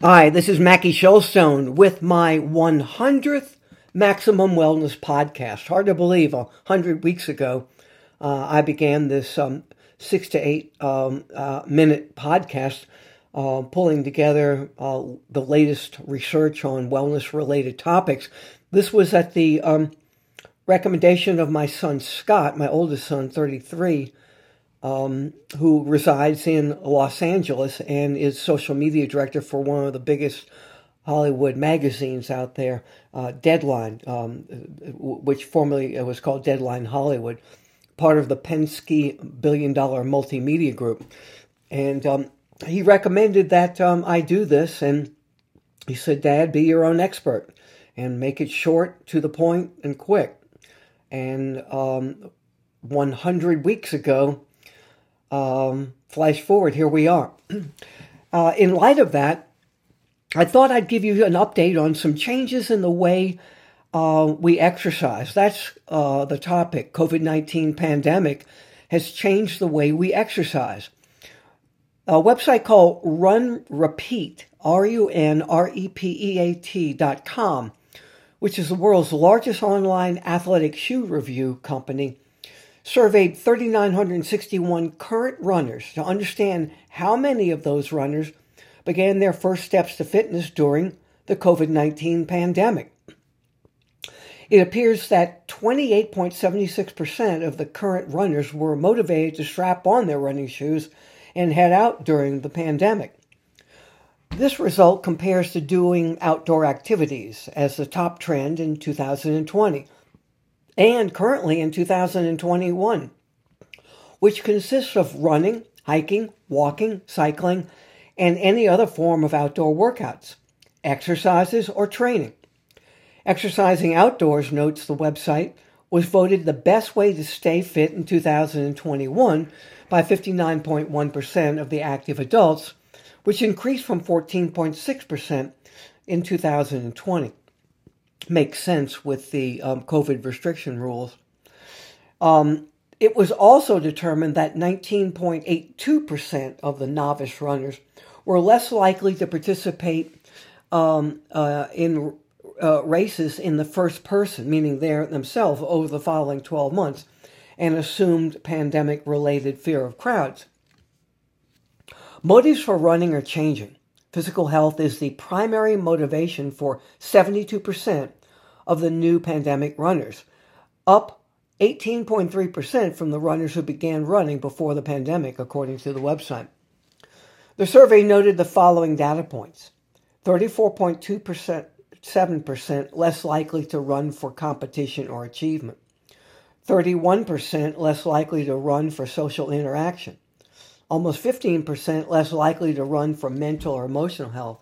Hi, this is Mackie Shilstone with my 100th Maximum Wellness podcast. Hard to believe, a hundred weeks ago, uh, I began this um, six to eight um, uh, minute podcast, uh, pulling together uh, the latest research on wellness related topics. This was at the um, recommendation of my son Scott, my oldest son, 33 um, who resides in Los Angeles and is social media director for one of the biggest Hollywood magazines out there, uh, Deadline, um, which formerly was called Deadline Hollywood, part of the Penske billion dollar multimedia group. And um, he recommended that um, I do this, and he said, Dad, be your own expert and make it short, to the point, and quick. And um, 100 weeks ago, um, flash forward, here we are. Uh, in light of that, I thought I'd give you an update on some changes in the way uh, we exercise. That's uh, the topic. COVID 19 pandemic has changed the way we exercise. A website called Run Repeat, R U N R E P E A T dot com, which is the world's largest online athletic shoe review company, surveyed 3,961 current runners to understand how many of those runners began their first steps to fitness during the COVID 19 pandemic. It appears that 28.76% of the current runners were motivated to strap on their running shoes and head out during the pandemic. This result compares to doing outdoor activities as the top trend in 2020 and currently in 2021, which consists of running, hiking, walking, cycling, and any other form of outdoor workouts, exercises, or training. Exercising outdoors, notes the website, was voted the best way to stay fit in 2021 by 59.1% of the active adults, which increased from 14.6% in 2020 makes sense with the um, COVID restriction rules. Um, it was also determined that 19.82% of the novice runners were less likely to participate um, uh, in uh, races in the first person, meaning they themselves, over the following 12 months, and assumed pandemic related fear of crowds. Motives for running are changing. Physical health is the primary motivation for 72% of the new pandemic runners, up 18.3% from the runners who began running before the pandemic, according to the website. The survey noted the following data points. 34.2%, 7% less likely to run for competition or achievement, 31% less likely to run for social interaction, almost 15% less likely to run for mental or emotional health,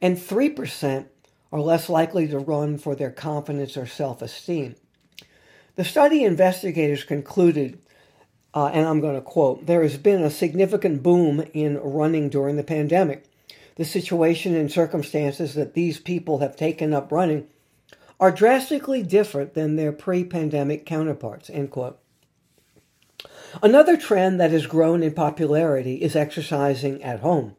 and 3% are less likely to run for their confidence or self esteem. The study investigators concluded, uh, and I'm going to quote, there has been a significant boom in running during the pandemic. The situation and circumstances that these people have taken up running are drastically different than their pre pandemic counterparts. End quote. Another trend that has grown in popularity is exercising at home,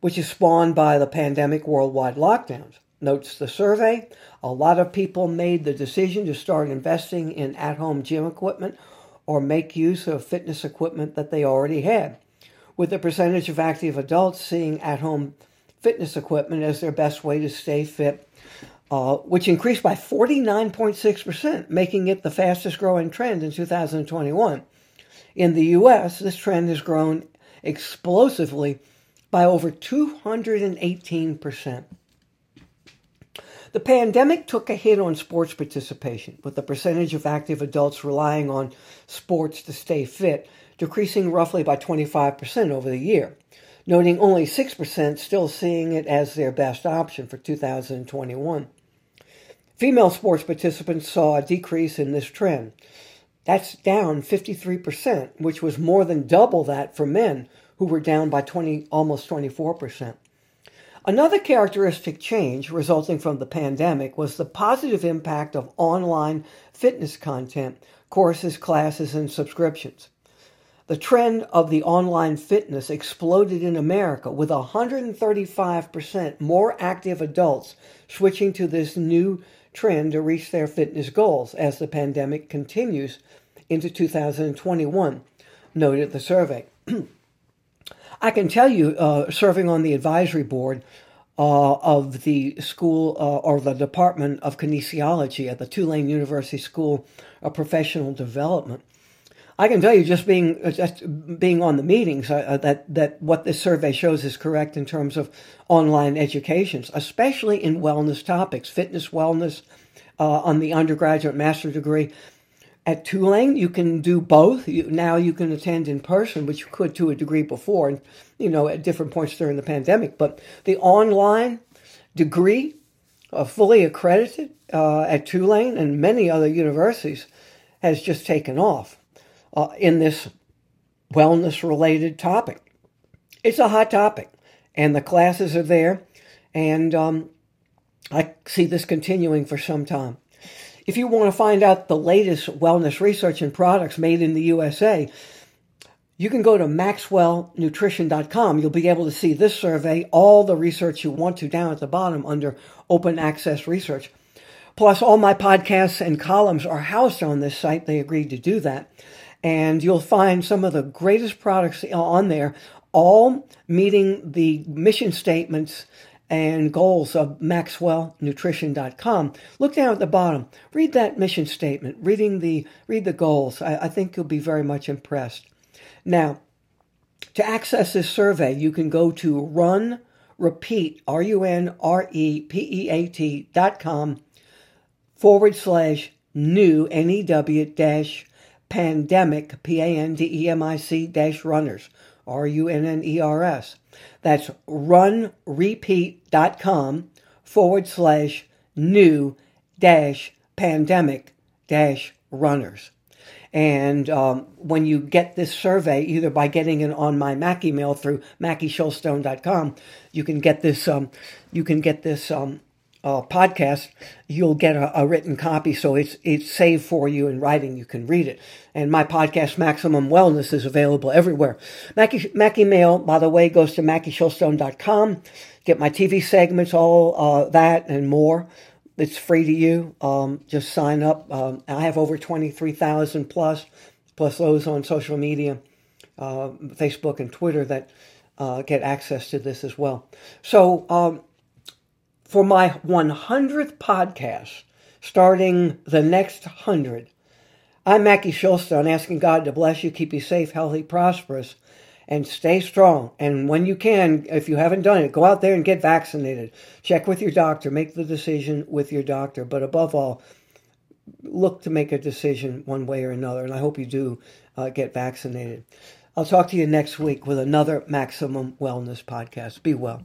which is spawned by the pandemic worldwide lockdowns notes the survey. A lot of people made the decision to start investing in at home gym equipment or make use of fitness equipment that they already had, with the percentage of active adults seeing at home fitness equipment as their best way to stay fit, uh, which increased by 49.6%, making it the fastest growing trend in 2021. In the US, this trend has grown explosively by over 218%. The pandemic took a hit on sports participation, with the percentage of active adults relying on sports to stay fit decreasing roughly by 25% over the year, noting only 6% still seeing it as their best option for 2021. Female sports participants saw a decrease in this trend. That's down 53%, which was more than double that for men, who were down by 20, almost 24%. Another characteristic change resulting from the pandemic was the positive impact of online fitness content, courses, classes, and subscriptions. The trend of the online fitness exploded in America with 135% more active adults switching to this new trend to reach their fitness goals as the pandemic continues into 2021, noted the survey. I can tell you, uh, serving on the advisory board uh, of the school uh, or the Department of Kinesiology at the Tulane University School of Professional Development, I can tell you, just being uh, just being on the meetings, uh, uh, that that what this survey shows is correct in terms of online educations, especially in wellness topics, fitness, wellness, uh, on the undergraduate master degree. At Tulane, you can do both. You, now you can attend in person, which you could to a degree before, and you know at different points during the pandemic. But the online degree, uh, fully accredited uh, at Tulane and many other universities, has just taken off uh, in this wellness related topic. It's a hot topic, and the classes are there, and um, I see this continuing for some time. If you want to find out the latest wellness research and products made in the USA, you can go to maxwellnutrition.com. You'll be able to see this survey, all the research you want to down at the bottom under open access research. Plus, all my podcasts and columns are housed on this site. They agreed to do that and you'll find some of the greatest products on there, all meeting the mission statements and goals of maxwellnutrition.com. Look down at the bottom. Read that mission statement. Reading the read the goals. I, I think you'll be very much impressed. Now, to access this survey, you can go to run repeat r u n r e p e a t dot com forward slash new n e w dash pandemic, P A N D E M I C dash runners, R U N N E R S. That's runrepeat.com forward slash new dash pandemic dash runners. And um, when you get this survey, either by getting it on my Mac email through MackieShilstone.com, you can get this. Um, you can get this um, uh, podcast, you'll get a, a, written copy, so it's it's saved for you in writing. You can read it. And my podcast, Maximum Wellness, is available everywhere. Mackie, Mackie Mail, by the way, goes to MackieShilstone.com. Get my TV segments, all uh, that and more. It's free to you. Um, just sign up. Um, I have over twenty three thousand plus, plus those on social media, uh, Facebook and Twitter that uh, get access to this as well. So. Um, for my 100th podcast, starting the next 100. I'm Mackie Shilstone, asking God to bless you, keep you safe, healthy, prosperous, and stay strong. And when you can, if you haven't done it, go out there and get vaccinated. Check with your doctor, make the decision with your doctor. But above all, look to make a decision one way or another. And I hope you do uh, get vaccinated. I'll talk to you next week with another Maximum Wellness podcast. Be well.